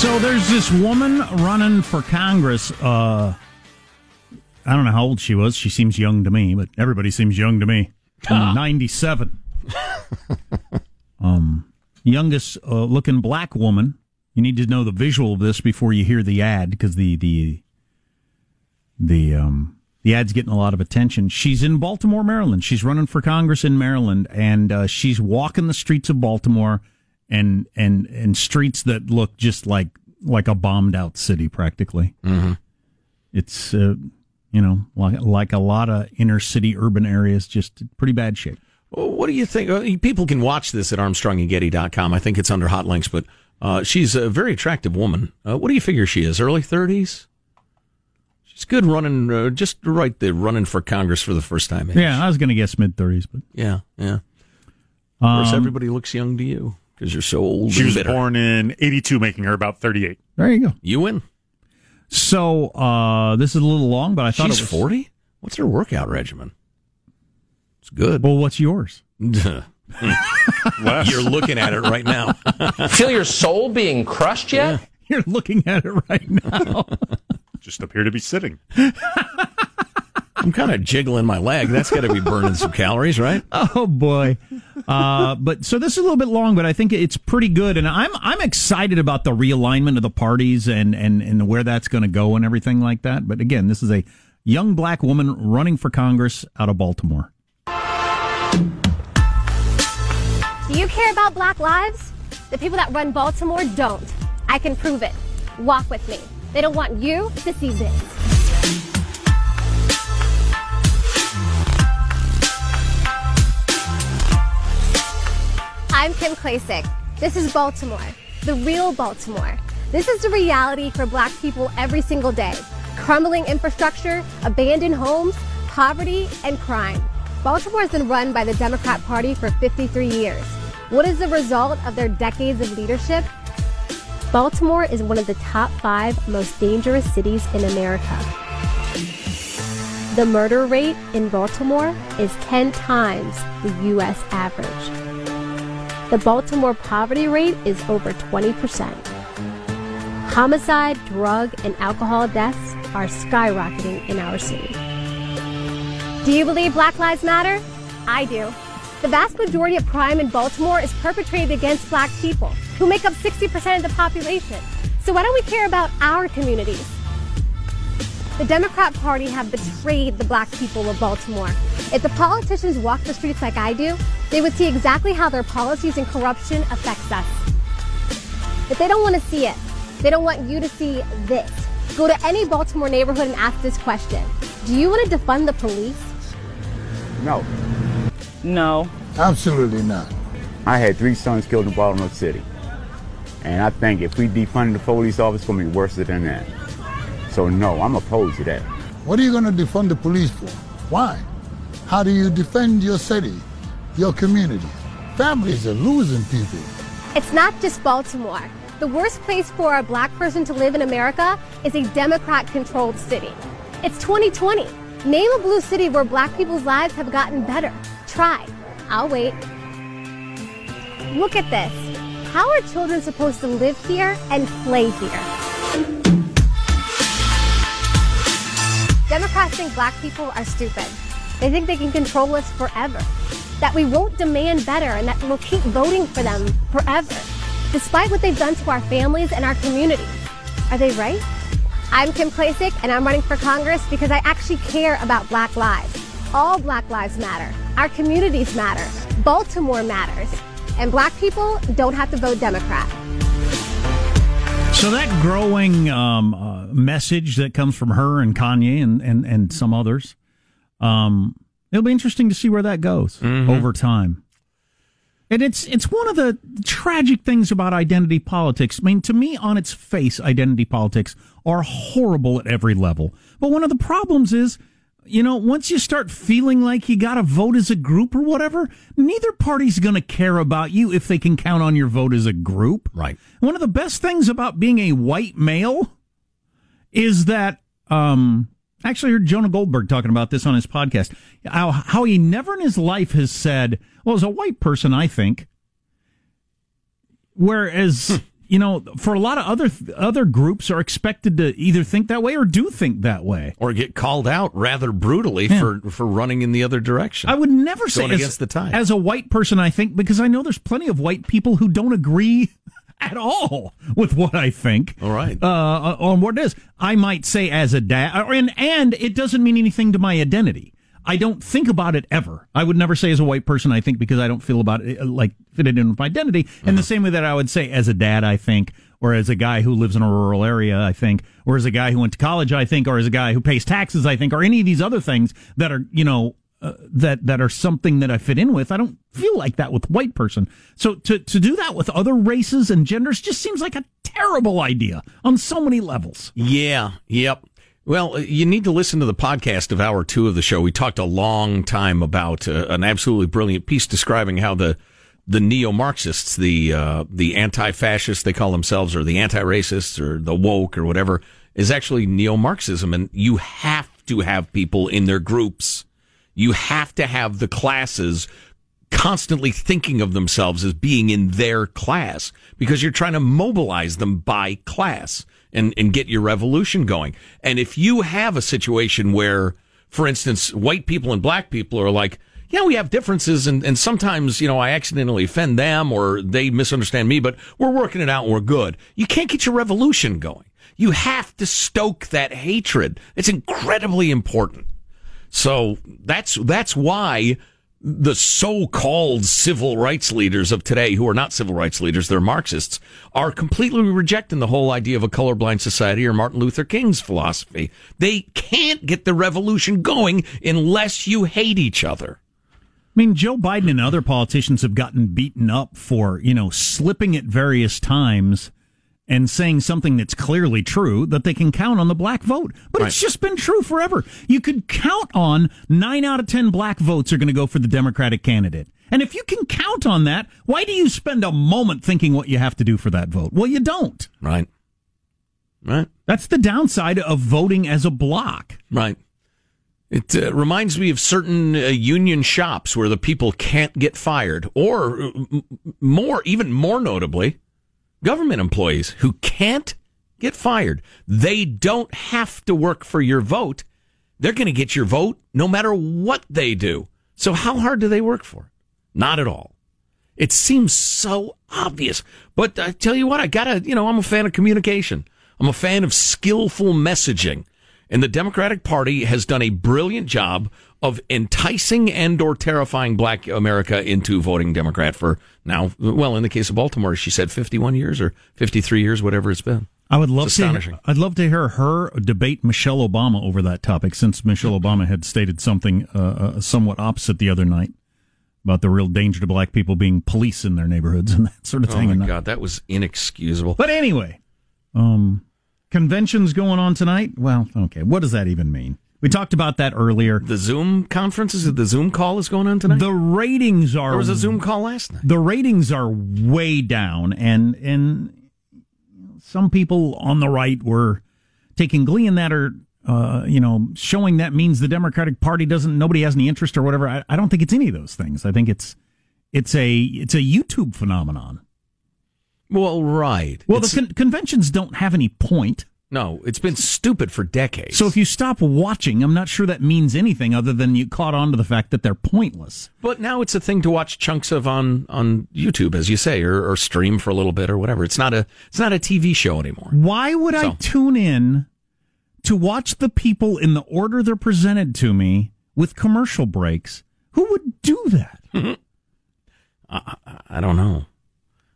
So there's this woman running for Congress. Uh, I don't know how old she was. She seems young to me, but everybody seems young to me. I'm 97. um, youngest uh, looking black woman. You need to know the visual of this before you hear the ad because the the the um the ad's getting a lot of attention. She's in Baltimore, Maryland. She's running for Congress in Maryland, and uh, she's walking the streets of Baltimore and and and streets that look just like like a bombed out city practically. Mm-hmm. It's uh, you know like like a lot of inner city urban areas, just pretty bad shape. Well, What do you think? Uh, People can watch this at ArmstrongandGetty.com. I think it's under hot links, but uh, she's a very attractive woman. Uh, what do you figure she is? Early 30s? She's good running, uh, just right there, running for Congress for the first time. age. Yeah, I was going to guess mid thirties, but Yeah, yeah. Of course, Um, everybody looks young to you because you're so old She and was bitter. born in 82, making her about 38. there you go. You win. So uh, this is a little long, but I thought She's it was 40? What's her workout regimen? It's good. Well, what's yours? You're looking at it right now. Feel your soul being crushed yet? You're looking at it right now. Just appear to be sitting. I'm kind of jiggling my leg. That's got to be burning some calories, right? Oh boy. Uh, but so this is a little bit long, but I think it's pretty good, and I'm I'm excited about the realignment of the parties and and and where that's going to go and everything like that. But again, this is a young black woman running for Congress out of Baltimore. Do you care about black lives? The people that run Baltimore don't. I can prove it. Walk with me. They don't want you to see this. I'm Kim Klacik. This is Baltimore, the real Baltimore. This is the reality for black people every single day. Crumbling infrastructure, abandoned homes, poverty, and crime. Baltimore has been run by the Democrat Party for 53 years. What is the result of their decades of leadership? Baltimore is one of the top five most dangerous cities in America. The murder rate in Baltimore is 10 times the U.S. average. The Baltimore poverty rate is over 20%. Homicide, drug, and alcohol deaths are skyrocketing in our city. Do you believe Black Lives Matter? I do. The vast majority of crime in Baltimore is perpetrated against black people, who make up 60% of the population. So why don't we care about our communities? The Democrat Party have betrayed the black people of Baltimore. If the politicians walk the streets like I do, they would see exactly how their policies and corruption affects us. But they don't want to see it. They don't want you to see this. Go to any Baltimore neighborhood and ask this question. Do you want to defund the police? No. No. Absolutely not. I had three sons killed in Baltimore City. And I think if we defund the police office, it's going to be worse than that. So, no, I'm opposed to that. What are you going to defund the police for? Why? How do you defend your city, your community? Families are losing people. It's not just Baltimore. The worst place for a black person to live in America is a Democrat controlled city. It's 2020. Name a blue city where black people's lives have gotten better. Try. I'll wait. Look at this. How are children supposed to live here and play here? Democrats think black people are stupid. They think they can control us forever. That we won't demand better and that we'll keep voting for them forever, despite what they've done to our families and our communities. Are they right? I'm Kim Klacik, and I'm running for Congress because I actually care about black lives. All black lives matter. Our communities matter. Baltimore matters. And black people don't have to vote Democrat. So that growing um, uh, message that comes from her and Kanye and, and, and some others, um, it'll be interesting to see where that goes Mm-hmm. over time. And it's it's one of the tragic things about identity politics. I mean, to me, on its face, identity politics are horrible at every level. But one of the problems is, you know, once you start feeling like you got to vote as a group or whatever, neither party's going to care about you if they can count on your vote as a group. Right. One of the best things about being a white male is that um actually heard Jonah Goldberg talking about this on his podcast. How, how he never in his life has said, well, as a white person, I think. Whereas, hmm. you know, for a lot of other other groups are expected to either think that way or do think that way. Or get called out rather brutally for, for running in the other direction. I would never say Going as, against the tide. as a white person, I think, because I know there's plenty of white people who don't agree at all with what I think. All right. Uh, on what it is. I might say as a dad, and, and it doesn't mean anything to my identity. I don't think about it ever. I would never say as a white person, I think, because I don't feel about it uh, like fitted in with my identity. In the same way that I would say as a dad, I think, or as a guy who lives in a rural area, I think, or as a guy who went to college, I think, or as a guy who pays taxes, I think, or any of these other things that are, you know, uh, that that are something that I fit in with. I don't feel like that with white person. So to to do that with other races and genders just seems like a terrible idea on so many levels. Yeah, yep. Well, you need to listen to the podcast of hour two of the show. We talked a long time about uh, an absolutely brilliant piece describing how the the neo Marxists, the uh, the anti fascists they call themselves, or the anti racists, or the woke, or whatever, is actually neo Marxism, and you have to have people in their groups. You have to have the classes constantly thinking of themselves as being in their class because you're trying to mobilize them by class and, and get your revolution going. And if you have a situation where, for instance, white people and black people are like, yeah, we have differences and, and sometimes, you know, I accidentally offend them or they misunderstand me, but we're working it out and we're good. You can't get your revolution going. You have to stoke that hatred. It's incredibly important. So that's that's why the so-called civil rights leaders of today, who are not civil rights leaders, they're Marxists, are completely rejecting the whole idea of a colorblind society or Martin Luther King's philosophy. They can't get the revolution going unless you hate each other. I mean, Joe Biden and other politicians have gotten beaten up for, you know, slipping at various times and saying something that's clearly true that they can count on the black vote. But it's just been true forever. You could count on nine out of 10 black votes are going to go for the Democratic candidate. And if you can count on that, why do you spend a moment thinking what you have to do for that vote? Well, you don't. Right. Right. That's the downside of voting as a block. Right. It uh, reminds me of certain uh, union shops where the people can't get fired, or m- more, even more notably, government employees who can't get fired. They don't have to work for your vote. They're going to get your vote no matter what they do. So how hard do they work for? Not at all. It seems so obvious. But I tell you what, I gotta, you know, I'm a fan of communication. I'm a fan of skillful messaging. And the Democratic Party has done a brilliant job of enticing and or terrifying black America into voting Democrat for now, well, in the case of Baltimore, she said 51 years or 53 years, whatever it's been. I would love to. astonishing. I'd love to hear her debate Michelle Obama over that topic, since Michelle Obama had stated something uh, uh, somewhat opposite the other night about the real danger to black people being police in their neighborhoods and that sort of thing. Oh my And- God, that was inexcusable. But anyway, um, conventions going on tonight. Well, okay, what does that even mean? We talked about that earlier. The Zoom conference is it the Zoom call is going on tonight? The ratings are there was a Zoom call last night. the ratings are way down and and some people on the right were taking glee in that or uh, you know showing that means the democratic party doesn't nobody has any interest or whatever I, I don't think it's any of those things i think it's it's a it's a youtube phenomenon Well, right. well It's- the con- conventions don't have any point no, it's been stupid for decades. so if you stop watching i'm not sure that means anything other than you caught on to the fact that they're pointless But now it's a thing to watch chunks of on on YouTube, as you say, or, or stream for a little bit or whatever. It's not a it's not a TV show anymore. Why would I tune in to watch the people in the order they're presented to me with commercial breaks? Who would do that? I, I don't know.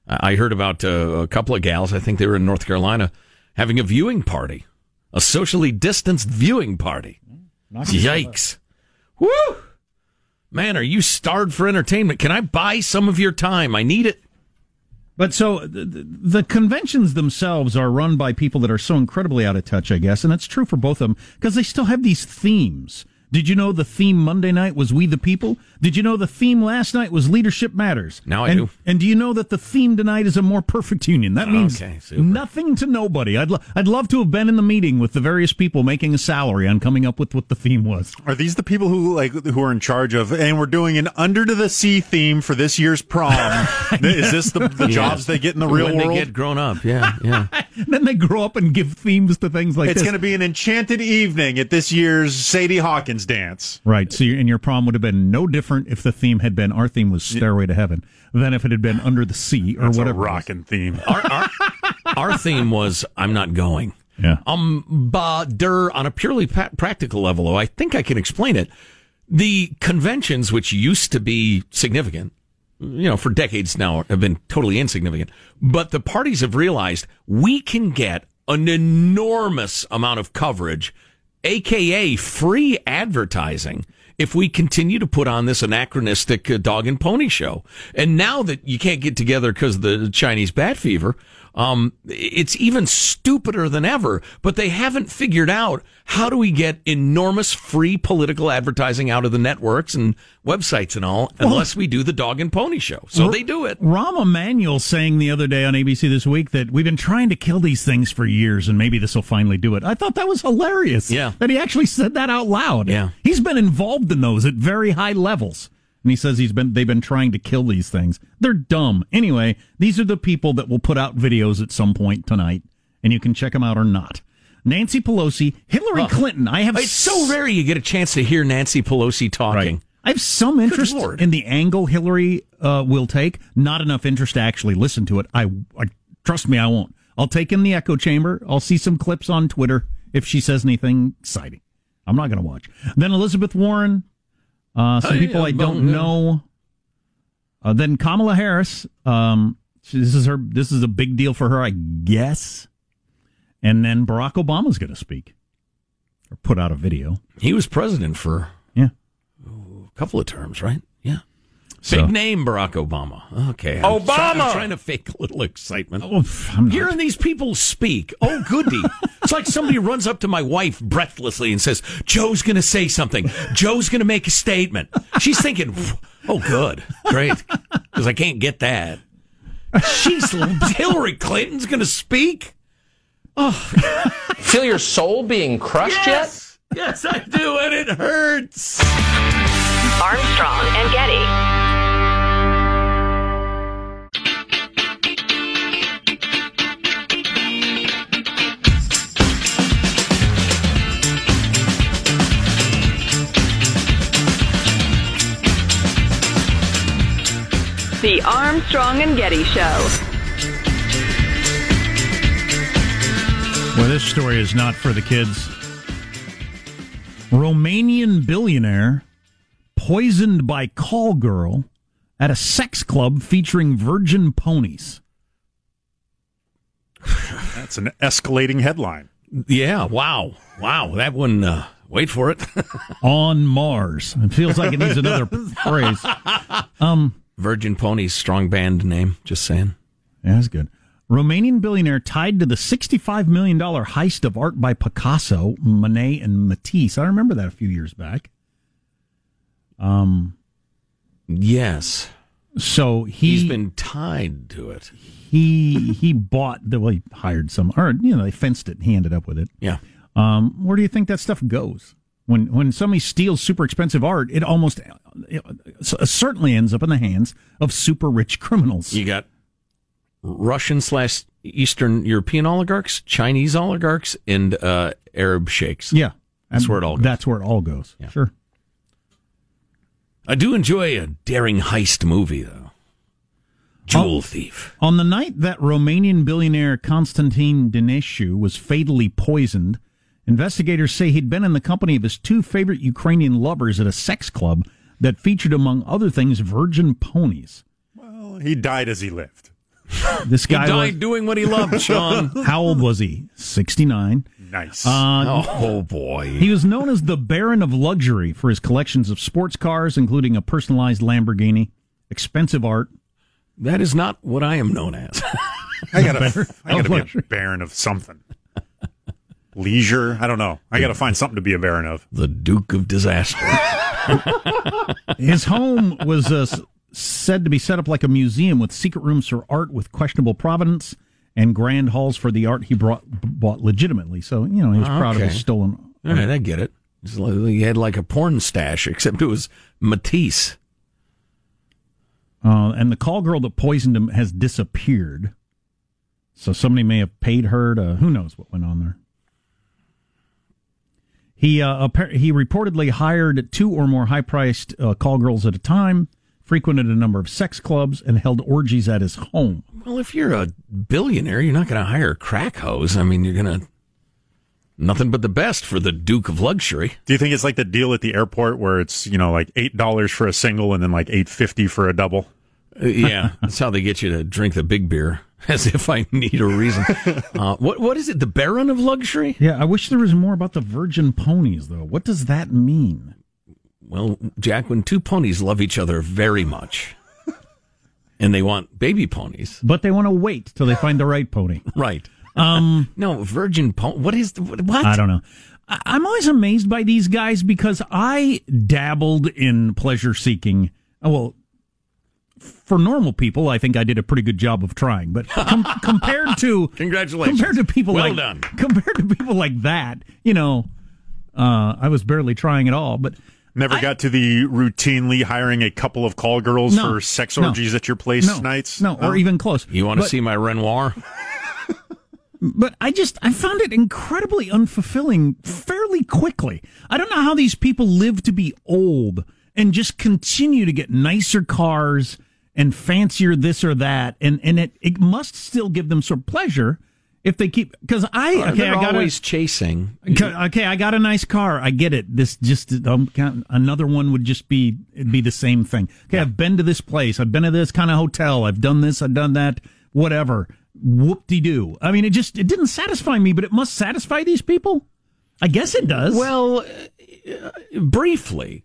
I I heard about uh, a couple of gals. I think they were in North Carolina having a viewing party, a socially distanced viewing party. Mm, Yikes! Woo! Man, are you starved for entertainment? Can I buy some of your time? I need it. But so the, the conventions themselves are run by people that are so incredibly out of touch, I guess, and it's true for both of them because they still have these themes. Did you know the theme Monday night was "We the People"? Did you know the theme last night was "Leadership Matters"? Now I and, do. And do you know that the theme tonight is a more perfect union? That means Okay, nothing to nobody. I'd lo- I'd love to have been in the meeting with the various people making a salary on coming up with what the theme was. Are these the people who like who are in charge of? And we're doing an under to the sea theme for this year's prom. Is this the, the jobs they get in the real when world? they get grown up. Yeah, yeah. then they grow up and give themes to things like that. it's this. going to be an enchanted evening at this year's Sadie Hawkins dance. Right. So your, and your prom would have been no different if the theme had been our theme was Stairway to Heaven than if it had been Under the Sea or That's whatever. a it was. rockin' theme. our, our, our theme was I'm not going. Yeah. Um, but der, on a purely pa- practical level, though, I think I can explain it. The conventions, which used to be significant, you know, for decades now have been totally insignificant, but the parties have realized we can get an enormous amount of coverage, aka free advertising, if we continue to put on this anachronistic uh, dog and pony show. And now that you can't get together because of the Chinese bat fever, um, it's even stupider than ever. But they haven't figured out how do we get enormous free political advertising out of the networks and websites and all, unless we do the dog and pony show. So they do it. Rahm Emanuel saying the other day on ABC this week that we've been trying to kill these things for years and maybe this will finally do it. I thought that was hilarious. Yeah. That he actually said that out loud. Yeah. He's been involved in those at very high levels. And he says he's been they've been trying to kill these things. They're dumb. Anyway, these are the people that will put out videos at some point tonight, and you can check them out or not. Nancy Pelosi, Hillary Clinton. I have It's so rare you get a chance to hear Nancy Pelosi talking. I have some interest in the angle Hillary uh, will take. Not enough interest to actually listen to it. I, I trust me, I won't. I'll take in the echo chamber. I'll see some clips on Twitter if she says anything exciting. I'm not going to watch. Then Elizabeth Warren. Uh, some people I don't know. Uh, then Kamala Harris. Um, she- this is her. This is a big deal for her, I guess. And then Barack Obama's going to speak or put out a video. He was president for Yeah. a couple of terms, right? Yeah. So- Big name, Barack Obama. Okay. I'm Obama! try- I'm trying to fake a little excitement. Oh, I'm not. Hearing these people speak, oh goody! it's like somebody runs up to my wife breathlessly and says, "Joe's going to say something. Joe's going to make a statement." She's thinking, "Oh, good, great," because I can't get that. She's Hillary Clinton's going to speak. Oh. Feel your soul being crushed Yes, yes, I do, and it hurts. Armstrong and Getty. The Armstrong and Getty Show. Well, this story is not for the kids. Romanian billionaire poisoned by call girl at a sex club featuring virgin ponies. That's an escalating headline. Yeah, wow. Wow. That one, uh, wait for it. On Mars. It feels like it needs another phrase. Um, Virgin Ponies, strong band name, just saying. Yeah, that's good. Romanian billionaire tied to the $65 million heist of art by Picasso, Monet, and Matisse. I remember that a few years back. Um, Yes. so he, He's been tied to it. he he bought the well he hired some or you know they fenced it and he ended up with it Yeah. um where do you think that stuff goes when when somebody steals super expensive art it almost it certainly ends up in the hands of super rich criminals You got Russian slash Eastern European oligarchs, Chinese oligarchs, and uh, Arab sheikhs. yeah That's where it all goes. that's where it all goes Yeah. sure I do enjoy a daring heist movie, though. Jewel Thief. On the night that Romanian billionaire Constantin Dinescu was fatally poisoned, investigators say he'd been in the company of his two favorite Ukrainian lovers at a sex club that featured, among other things, virgin ponies. Well, he died as he lived. This He guy died was, doing what he loved, Sean. how old was he? 69. Nice. Uh, oh, boy. He was known as the Baron of Luxury for his collections of sports cars, including a personalized Lamborghini, expensive art. That is not what I am known as. I gotta, be a baron of something. Leisure. I don't know. I gotta find something to be a baron of. the Duke of Disaster. His home was uh, said to be set up like a museum with secret rooms for art with questionable provenance and grand halls for the art he brought bought legitimately. So you know he was proud of his stolen. All right, I get it. He had like a porn stash, except it was Matisse. Uh, and the call girl that poisoned him has disappeared. So somebody may have paid her to who knows what went on there. He uh, appar- he reportedly hired two or more high priced uh, call girls at a time, frequented a number of sex clubs, and held orgies at his home. Well, if you're a billionaire, you're not going to hire crack hose. I mean, you're going to nothing but the best for the Duke of Luxury. Do you think it's like the deal at the airport where it's you know like eight dollars for a single and then like eight fifty for a double? Uh, yeah, that's how they get you to drink the big beer, as if I need a reason. Uh, what what is it? The Baron of Luxury? Yeah, I wish there was more about the virgin ponies, though. What does that mean? Well, Jack, when two ponies love each other very much, and they want baby ponies, But they want to wait till they find the right pony. right? Um, No, virgin pony. What is the, what? I don't know. I- I'm always amazed by these guys because I dabbled in pleasure seeking. Oh, Well, for normal people, I think I did a pretty good job of trying. But com- compared to Congratulations. compared to people Well like done. compared to people like that, you know, uh, I was barely trying at all. But Never got to the routinely hiring a couple of call girls No. for sex No. orgies at your place no, nights. no, or even close. You want to see my Renoir? but I just I found it incredibly unfulfilling fairly quickly. I don't know how these people live to be old and just continue to get nicer cars and fancier this or that, and and it it must still give them some pleasure if they keep because I okay They're I got always chasing. Okay, okay, I got a nice car. I get it. This just um, another one would just be it'd be the same thing. Okay, I've been to this place. I've been to this kind of hotel. I've done this. I've done that. Whatever. Whoop de doo. I mean, it just it didn't satisfy me, but it must satisfy these people. I guess it does. Well, uh, briefly,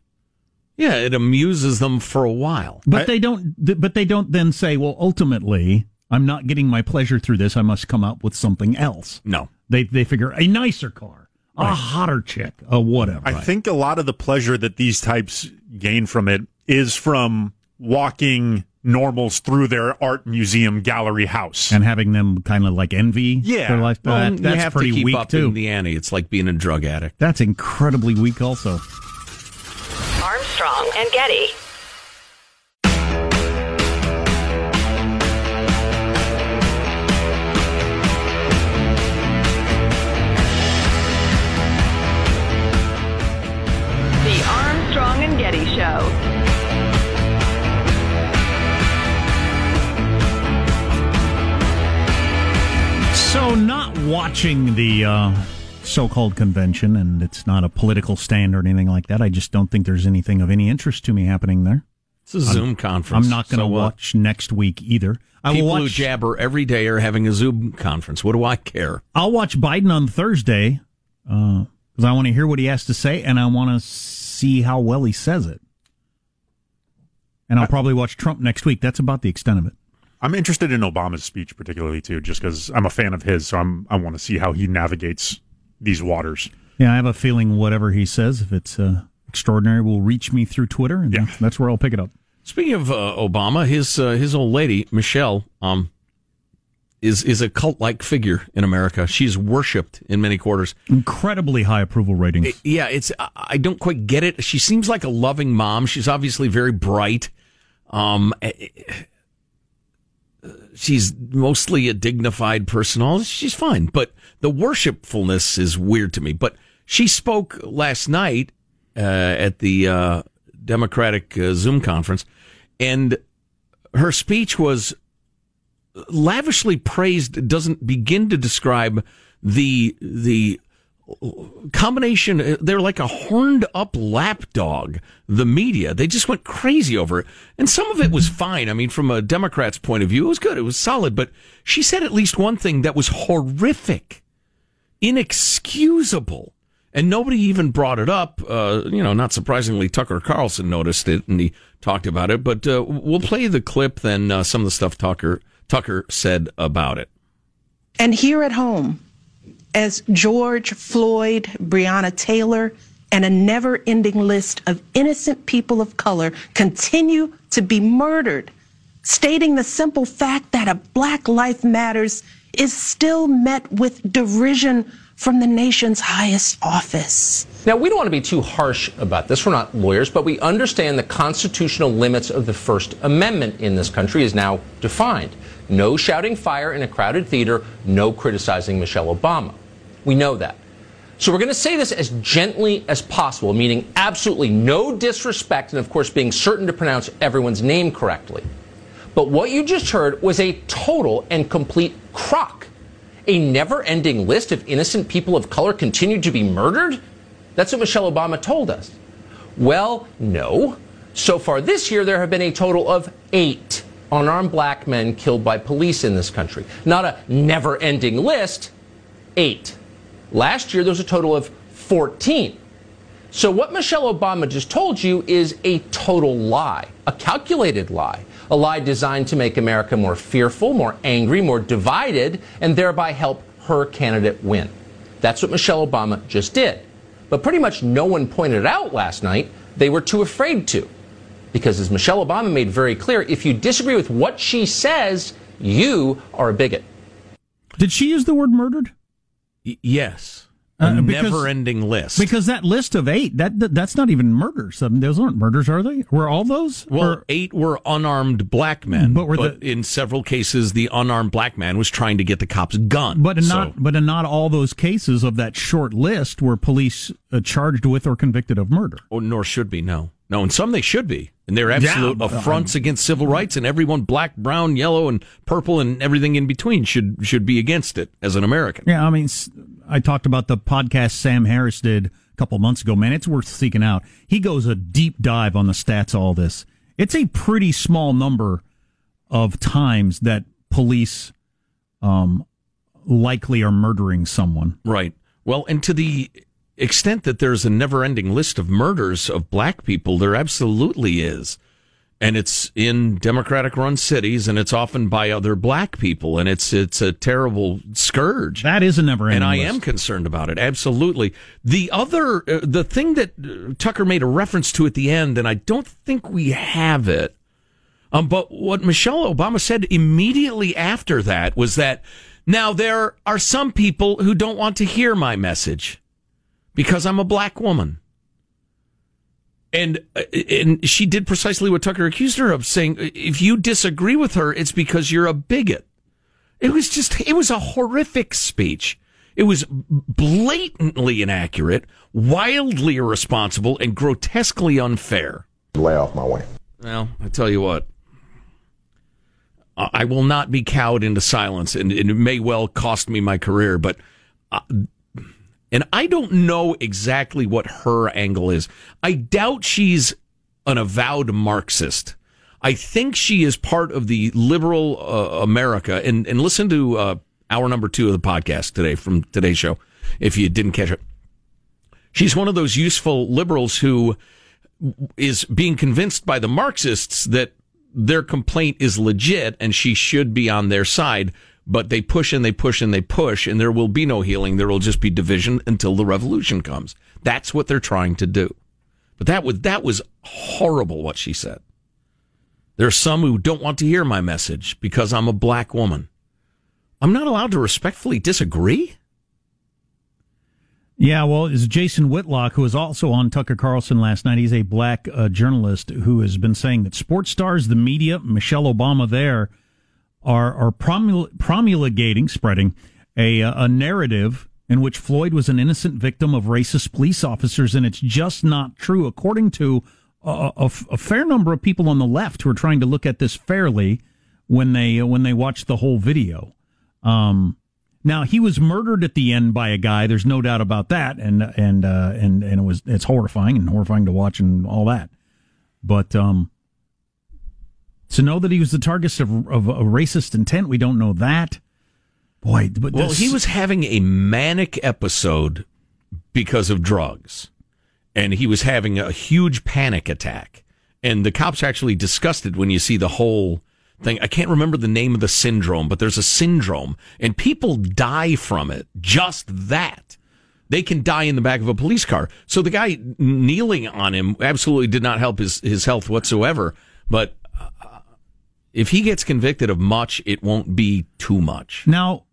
yeah, it amuses them for a while. but they don't. th- But they don't then say, well, ultimately, I'm not getting my pleasure through this. I must come up with something else. No, They they figure a nicer car, a hotter chick, a whatever. I think a lot of the pleasure that these types gain from it is from walking normals through their art museum gallery house. and having them kind of like envy Yeah. their life. Well, that- you that's have pretty to keep weak up too. in the ante. It's like being a drug addict. that's incredibly weak, also and Getty. The Armstrong and Getty Show. So, not watching the uh, so-called convention, and it's not a political stand or anything like that. I just don't think there's anything of any interest to me happening there. It's a Zoom I'm, conference. I'm not going to So what? watch next week either. I will People watch. who jabber every day are having a Zoom conference. What do I care? I'll watch Biden on Thursday uh, because I want to hear what he has to say, and I want to see how well he says it. And I'll probably watch Trump next week. That's about the extent of it. I'm interested in Obama's speech particularly too, just because I'm a fan of his. So I'm I want to see how he navigates these waters. Yeah, I have a feeling whatever he says, if it's uh, extraordinary, will reach me through Twitter, and that's, that's where I'll pick it up. Speaking of uh, Obama, his uh, his old lady Michelle um, is is a cult like figure in America. She's worshipped in many quarters. Incredibly high approval ratings. Yeah, it's I- I don't quite get it. She seems like a loving mom. She's obviously very bright. Um, eh, eh, she's mostly a dignified person. All she's fine, but the worshipfulness is weird to me. But she spoke last night uh, at the uh, Democratic uh, Zoom conference, and her speech was lavishly praised. Doesn't begin to describe the the combination they're like a horned up lapdog the media. They just went crazy over it. And some of it was fine. I mean from a democrat's point of view it was good. It was solid. But she said at least one thing that was horrific inexcusable. And nobody even brought it up. Uh, you know not surprisingly tucker carlson noticed it and he talked about it. But uh, we'll play the clip then uh, some of the stuff tucker tucker said about it. And here at home, as George Floyd, Breonna Taylor, and a never ending list of innocent people of color continue to be murdered, stating the simple fact that a Black Life Matters is still met with derision from the nation's highest office. Now, we don't want to be too harsh about this. We're not lawyers, but we understand the constitutional limits of the First Amendment in this country is now defined. No shouting fire in a crowded theater, no criticizing Michelle Obama. We know that. So we're going to say this as gently as possible, meaning absolutely no disrespect, and of course being certain to pronounce everyone's name correctly. But what you just heard was a total and complete crock. A never ending list of innocent people of color continue to be murdered? That's what Michelle Obama told us. Well, no. So far this year, there have been a total of eight unarmed black men killed by police in this country. Not a never ending list, eight. Last year, there was a total of 14. So, what Michelle Obama just told you is a total lie, a calculated lie, a lie designed to make America more fearful, more angry, more divided, and thereby help her candidate win. That's what Michelle Obama just did. But pretty much no one pointed it out last night. They were too afraid to. Because as Michelle Obama made very clear, if you disagree with what she says, you are a bigot. Did she use the word murdered? Y- yes a because- never-ending list Because that list of eight, that, that that's not even murders. I mean, those aren't murders, are they? Were all those? Well, Or- eight were unarmed black men, But were but in several cases, the unarmed black man was trying to get the cops gun. but in So- not but in not all those cases of that short list were police uh, charged with or convicted of murder. oh, nor should be. No, no. And some they should be, and they're absolute Yeah, affronts against civil rights, and everyone black, brown, yellow, and purple, and everything in between should should be against it as an American. Yeah, I mean, I talked about the podcast Sam Harris did a couple months ago. Man, it's worth seeking out. He goes a deep dive on the stats. All this, it's a pretty small number of times that police um, likely are murdering someone. Right. Well, and to the extent that there's a never-ending list of murders of black people, there absolutely is. And it's in Democratic-run cities, and it's often by other black people, and it's it's a terrible scourge. That is a never ending. and I ending am concerned about it. Absolutely. The other, uh, the thing that uh, Tucker made a reference to at the end, and I don't think we have it. Um, but what Michelle Obama said immediately after that was that now there are some people who don't want to hear my message because I'm a black woman. And uh, and she did precisely what Tucker accused her of saying if you disagree with her it's because you're a bigot. It was just it was a horrific speech. It was blatantly inaccurate, wildly irresponsible and grotesquely unfair. Lay off my way. Well, I tell you what. I will not be cowed into silence, and, and it may well cost me my career. But, uh, and I don't know exactly what her angle is. I doubt she's an avowed Marxist. I think she is part of the liberal uh, America. And and listen to uh, hour number two of the podcast today from today's show, if you didn't catch it. She's one of those useful liberals who is being convinced by the Marxists that their complaint is legit and she should be on their side. But they push and they push and they push, and there will be no healing. There will just be division until the revolution comes. That's what they're trying to do. But that was that was horrible what she said. There are some who don't want to hear my message because I'm a black woman. I'm not allowed to respectfully disagree. Yeah, well, it's Jason Whitlock, who was also on Tucker Carlson last night. He's a black uh, journalist who has been saying that sports stars, the media, Michelle Obama there, are, are promul- promulgating, spreading a, a narrative in which Floyd was an innocent victim of racist police officers, and it's just not true, according to a, a, a fair number of people on the left who are trying to look at this fairly when they when they watch the whole video. Um, now he was murdered at the end by a guy. There's no doubt about that, and and uh, and and it was it's horrifying and horrifying to watch and all that. But um, to know that he was the target of, of a racist intent, we don't know that. Boy, but well, this, he was having a manic episode because of drugs, and he was having a huge panic attack. And the cops are actually disgusted when you see the whole thing. I can't remember the name of the syndrome, but there's a syndrome, and people die from it. Just that. They can die in the back of a police car. So the guy kneeling on him absolutely did not help his, his health whatsoever. But if he gets convicted of much, it won't be too much. Now,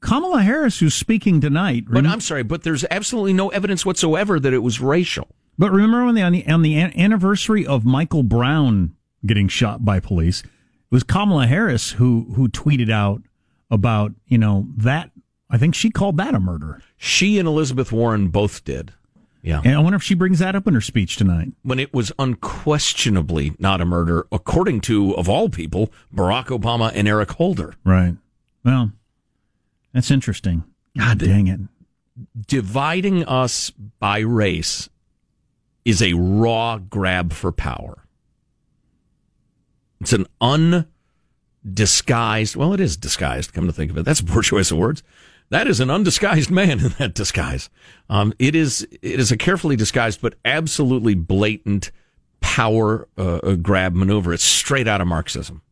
Kamala Harris, who's speaking tonight. But I'm sorry, but there's absolutely no evidence whatsoever that it was racial. But remember when the, on the on the anniversary of Michael Brown getting shot by police, it was Kamala Harris who who tweeted out about you know that I think she called that a murder. She and Elizabeth Warren both did. Yeah. And I wonder if she brings that up in her speech tonight. When it was unquestionably not a murder, according to, of all people, Barack Obama and Eric Holder. Right. Well, that's interesting. God dang it. Dividing us by race is a raw grab for power. It's an undisguised, well, it is disguised, come to think of it. That's a poor choice of words. That is an undisguised man in that disguise. Um, it is it is a carefully disguised but absolutely blatant power uh, grab maneuver. It's straight out of Marxism.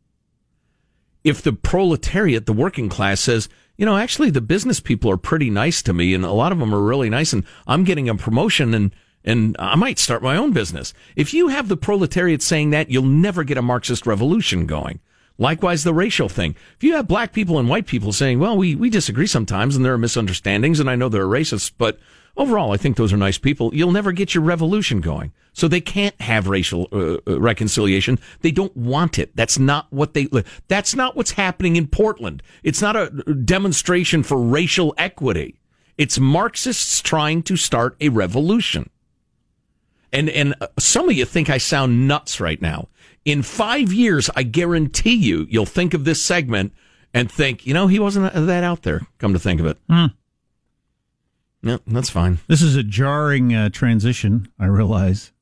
If the proletariat, the working class, says, you know, actually the business people are pretty nice to me, and a lot of them are really nice, and I'm getting a promotion, and and I might start my own business. If you have the proletariat saying that, you'll never get a Marxist revolution going. Likewise, the racial thing. If you have black people and white people saying, well, we, we disagree sometimes and there are misunderstandings and I know there are racists, but overall, I think those are nice people, you'll never get your revolution going. So they can't have racial uh, uh reconciliation. They don't want it. That's not what they, that's not what's happening in Portland. It's not a demonstration for racial equity. It's Marxists trying to start a revolution. And, and uh, some of you think I sound nuts right now. In five years, I guarantee you, you'll think of this segment and think, you know, he wasn't that out there. Come to think of it. Hmm. Yeah, that's fine. This is a jarring uh, transition, I realize.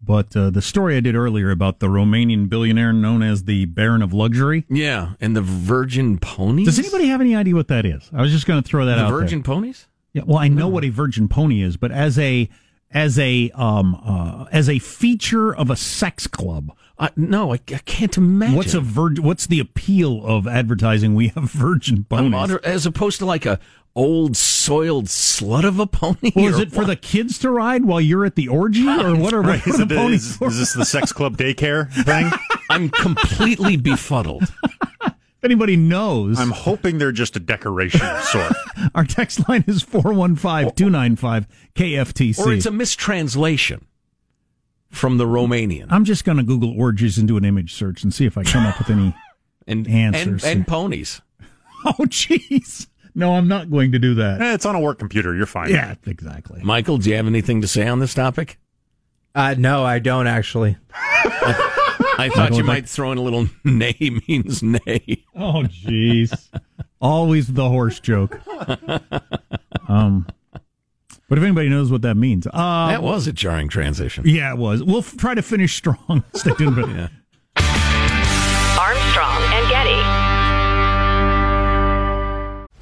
But uh, the story I did earlier about the Romanian billionaire known as the Baron of Luxury. Yeah, and the Virgin Ponies. Does anybody have any idea what that is? I was just going to throw that the out. Virgin there. Ponies? Yeah, well, I know no. what a Virgin Pony is, but as a as a um uh, as a feature of a sex club. Uh, no, I, I, can't imagine. What's a vir- What's the appeal of advertising? We have virgin ponies, as opposed to like a old soiled slut of a pony. Well, is it what? for the kids to ride while you're at the orgy, or what are, right. what are the ponies is, for? Is this the sex club daycare thing? I'm completely befuddled. If anybody knows. I'm hoping they're just a decoration of sort. Our text line is 415 295 KFTC. Or it's a mistranslation from the Romanian. I'm just going to Google orgies and do an image search and see if I come up with any and, answers. And, and ponies. Oh, jeez. No, I'm not going to do that. Eh, it's on a work computer. You're fine. Yeah, exactly. Michael, do you have anything to say on this topic? Uh, no, I don't actually. I thought you might throw in a little nay means nay. Oh, jeez. Always the horse joke. Um, but if anybody knows what that means, uh, that was a jarring transition. Yeah, it was. We'll f- try to finish strong. Stay tuned. For yeah.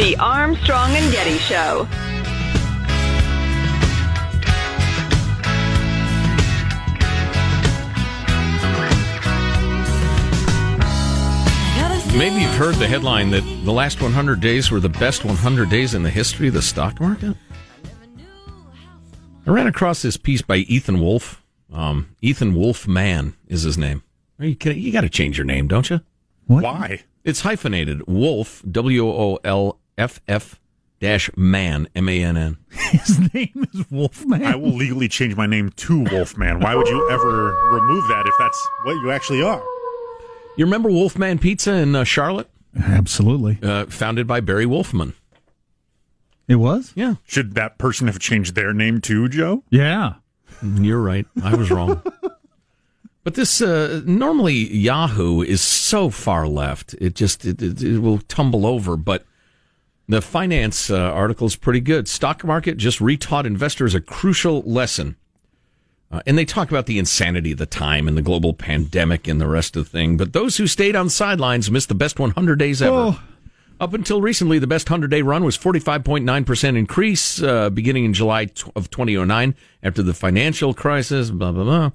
The Armstrong and Getty Show. Maybe you've heard the headline that the last 100 days were the best 100 days in the history of the stock market. I ran across this piece by Ethan Wolf. Um, Ethan Wolfman is his name. You, you got to change your name, don't you? What? Why? It's hyphenated. Wolf, W O L F F dash man, M A N N. His name is Wolfman. I will legally change my name to Wolfman. Why would you ever remove that if that's what you actually are? You remember Wolfman Pizza in uh, Charlotte? Absolutely. Uh, founded by Barry Wolfman. It was? Yeah. Should that person have changed their name too, Joe? Yeah. You're right. I was wrong. but this uh, normally Yahoo is so far left. It just it, it, it will tumble over, but the finance uh, article is pretty good. Stock market just retaught investors a crucial lesson. Uh, and they talk about the insanity of the time and the global pandemic and the rest of the thing. But those who stayed on sidelines missed the best 100 days ever. Oh. Up until recently, the best 100 day run was 45.9% increase uh, beginning in July of 2009 after the financial crisis, blah, blah, blah.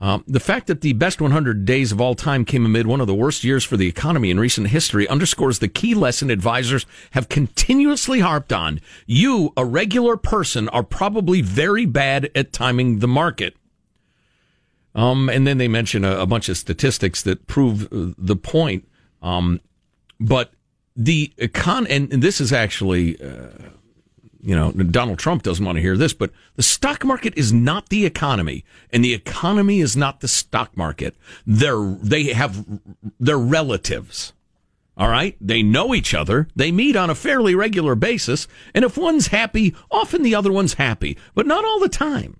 Um, the fact that the best 100 days of all time came amid one of the worst years for the economy in recent history underscores the key lesson advisors have continuously harped on. You, a regular person, are probably very bad at timing the market. Um, and then they mention a, a, bunch of statistics that prove uh, the point. Um, but the econ, and, and this is actually, uh, you know, Donald Trump doesn't want to hear this, but the stock market is not the economy, and the economy is not the stock market. They're they have they're relatives. All right, they know each other. They meet on a fairly regular basis, and if one's happy, often the other one's happy, but not all the time.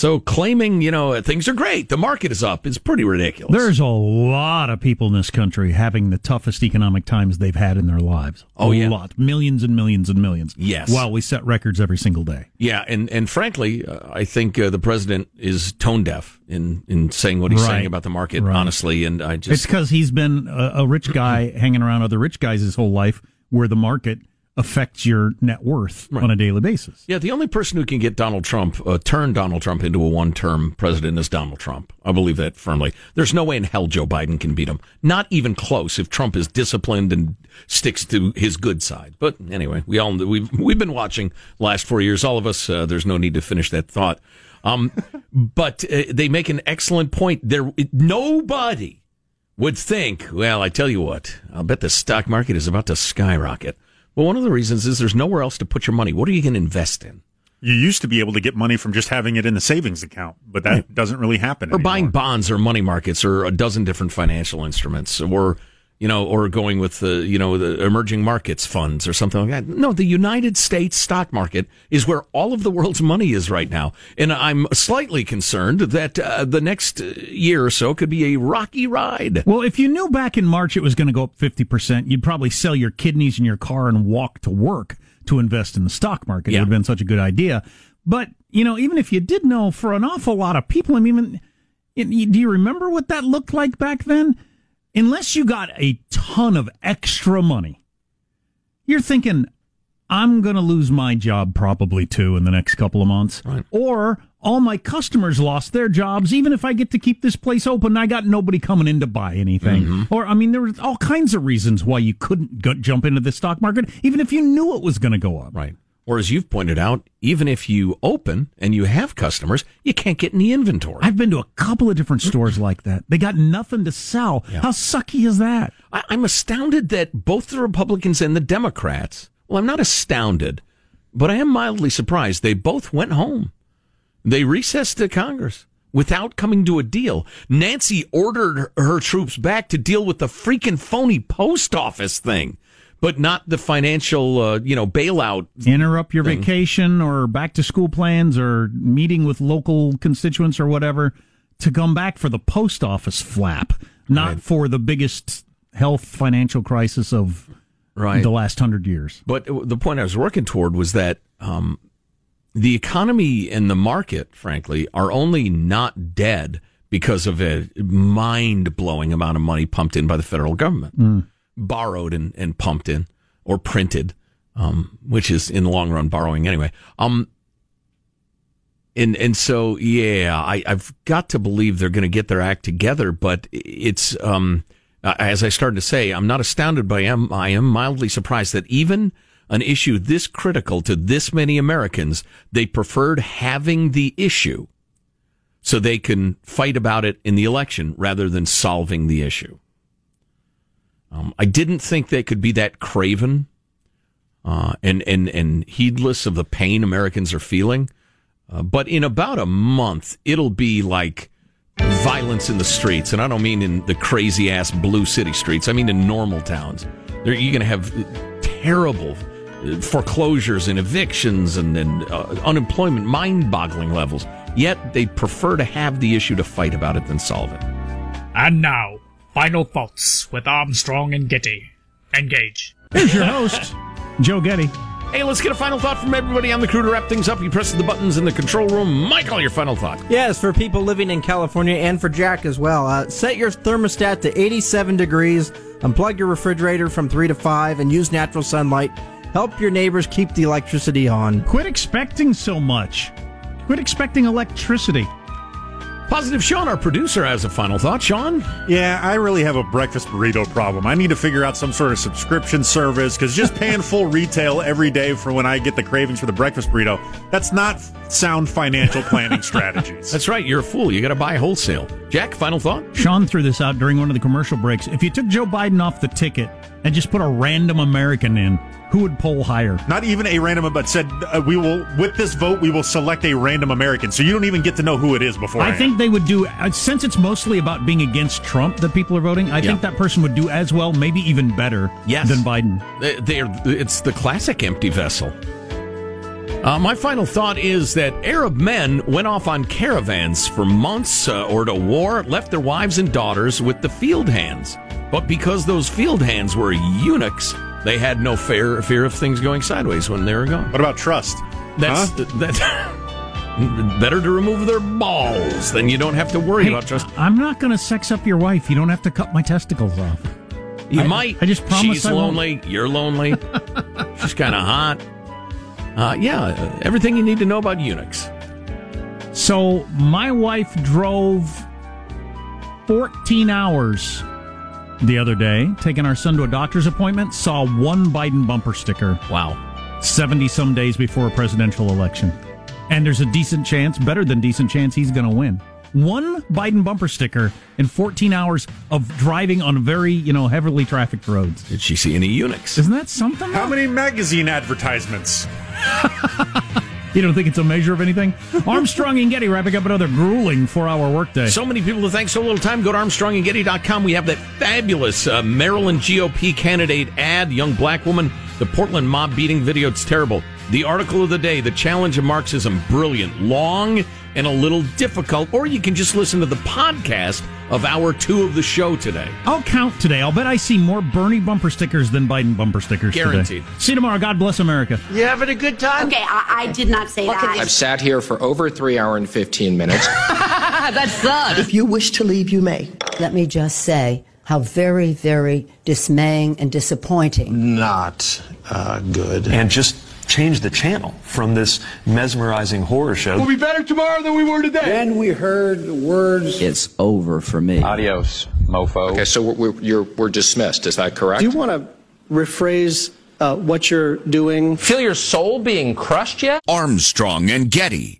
So claiming, you know, things are great, the market is up, is pretty ridiculous. There's a lot of people in this country having the toughest economic times they've had in their lives. Oh, a yeah. lot. Millions and millions and millions. Yes. While we set records every single day. Yeah, and, and frankly, uh, I think uh, the president is tone deaf in, in saying what he's Right. saying about the market, Right. honestly. And I just. It's because he's been a, a rich guy hanging around other rich guys his whole life where the market affects your net worth on a daily basis. Yeah, the only person who can get Donald Trump, uh, turn Donald Trump into a one term president is Donald Trump. I believe that firmly. There's no way in hell Joe Biden can beat him. Not even close if Trump is disciplined and sticks to his good side. But anyway, we all, we've, we've been watching the last four years. All of us, uh, there's no need to finish that thought. Um, but uh, they make an excellent point. There, nobody would think, well, I tell you what, I'll bet the stock market is about to skyrocket. Well, one of the reasons is there's nowhere else to put your money. What are you going to invest in? You used to be able to get money from just having it in the savings account, but that doesn't really happen. Or buying bonds or money markets or a dozen different financial instruments or, you know, or going with the, you know, the emerging markets funds or something like that. No, the United States stock market is where all of the world's money is right now. And I'm slightly concerned that uh, the next year or so could be a rocky ride. Well, if you knew back in March it was going to go up 50%, you'd probably sell your kidneys in your car and walk to work to invest in the stock market. It would have been such a good idea. But, you know, even if you did know, for an awful lot of people, I mean, even, do you remember what that looked like back then? Unless you got a ton of extra money, you're thinking, I'm going to lose my job probably too in the next couple of months. Or all my customers lost their jobs. Even if I get to keep this place open, I got nobody coming in to buy anything. Mm-hmm. Or, I mean, there were all kinds of reasons why you couldn't go, jump into the stock market, even if you knew it was going to go up. Right. Or as you've pointed out, even if you open and you have customers, you can't get any inventory. I've been to a couple of different stores like that. They got nothing to sell. How sucky is that? I, I'm astounded that both the Republicans and the Democrats, well, I'm not astounded, but I am mildly surprised. They both went home. They recessed to Congress without coming to a deal. Nancy ordered her troops back to deal with the freaking phony post office thing, but not the financial, uh, you know, bailout. Interrupt your thing. vacation or back to school plans or meeting with local constituents or whatever to come back for the post office flap, not for the biggest health financial crisis of Right. the last hundred years. But the point I was working toward was that um, the economy and the market, frankly, are only not dead because of a mind blowing amount of money pumped in by the federal government, borrowed and, and pumped in or printed, um, which is in the long run borrowing anyway. Um, and and so yeah, I, I've got to believe they're going to get their act together. But it's um, as I started to say, I'm not astounded, I am I am mildly surprised that even an issue this critical to this many Americans, they preferred having the issue so they can fight about it in the election rather than solving the issue. Um, I didn't think they could be that craven uh, and and and heedless of the pain Americans are feeling. Uh, but in about a month, it'll be like violence in the streets, and I don't mean in the crazy ass blue city streets. I mean in normal towns. You're going to have terrible uh, foreclosures and evictions and, and uh, unemployment, mind-boggling levels. Yet they prefer to have the issue to fight about it than solve it. And now, final thoughts with Armstrong and Getty. Engage. Here's your host, Joe Getty. Hey, let's get a final thought from everybody on the crew to wrap things up. You press the buttons in the control room. Michael, your final thought. Yes, for people living in California and for Jack as well. Uh, set your thermostat to 87 degrees, unplug your refrigerator from 3 to 5, and use natural sunlight. Help your neighbors keep the electricity on. Quit expecting so much. Quit expecting electricity. Positive Sean, our producer, has a final thought. Sean? Yeah, I really have a breakfast burrito problem. I need to figure out some sort of subscription service because just paying full retail every day for when I get the cravings for the breakfast burrito, that's not sound financial planning strategies. That's right. You're a fool. You got to buy wholesale. Jack, final thought? Sean threw this out during one of the commercial breaks. If you took Joe Biden off the ticket and just put a random American in, who would poll higher? Not even a random, but said uh, we will with this vote we will select a random American, so you don't even get to know who it is before. I think they would do uh, since it's mostly about being against Trump that people are voting. I Yeah. think that person would do as well, maybe even better, Yes. than Biden. They- They're, it's the classic empty vessel. Uh, my final thought is that Arab men went off on caravans for months uh, or to war, left their wives and daughters with the field hands. But because those field hands were eunuchs, they had no fear, fear of things going sideways when they were gone. What about trust? That's that's better to remove their balls. Then you don't have to worry Hey, about trust. I'm not going to sex up your wife. You don't have to cut my testicles off. You I- might. I just promise She's I won't. lonely. You're lonely. She's kind of hot. Uh, yeah, uh, everything you need to know about eunuchs. So my wife drove 14 hours the other day, taking our son to a doctor's appointment, saw one Biden bumper sticker. Wow. 70 some days before a presidential election. And there's a decent chance, better than decent chance, he's going to win. One Biden bumper sticker in 14 hours of driving on very, you know, heavily trafficked roads. Did she see any eunuchs? Isn't that something? How many magazine advertisements? You don't think it's a measure of anything? Armstrong and Getty wrapping up another grueling four hour workday. So many people to thank so little time. Go to ArmstrongandGetty.com. We have that fabulous uh, Maryland GOP candidate ad, young black woman, the Portland mob beating video. It's terrible. The article of the day, The Challenge of Marxism, brilliant, long and a little difficult. Or you can just listen to the podcast of hour two of the show today. I'll count today. I'll bet I see more Bernie bumper stickers than Biden bumper stickers today. Guaranteed. See you tomorrow. God bless America. You having a good time? Okay, I, I did not say that. I've sat here for over three hour and 15 minutes. that sucks. If you wish to leave, you may. Let me just say how very, very dismaying and disappointing. Not uh, good. And just change the channel from this mesmerizing horror show. We'll be better tomorrow than we were today. Then we heard the words. It's over for me. Adios, mofo. Okay, so we're, we're, you're, we're dismissed. Is that correct? Do you want to rephrase uh, what you're doing? feel your soul being crushed yet? Armstrong and Getty.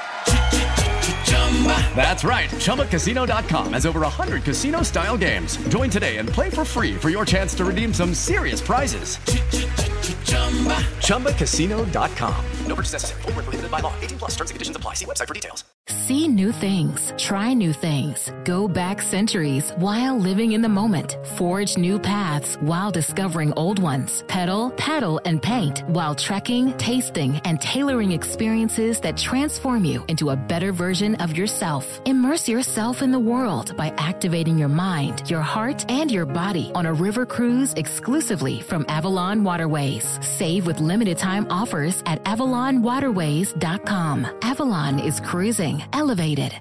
That's right. ChumbaCasino.com has over 100 casino style games. Join today and play for free for your chance to redeem some serious prizes. ChumbaCasino.com. No purchase necessary. Prohibited by law. 18 plus terms and conditions apply. See website for details. See new things, try new things, go back centuries while living in the moment, forge new paths while discovering old ones, pedal, paddle, and paint while trekking, tasting, and tailoring experiences that transform you into a better version of yourself. Immerse yourself in the world by activating your mind, your heart, and your body on a river cruise exclusively from Avalon Waterways. Save with limited time offers at AvalonWaterways.com. Avalon is cruising elevated.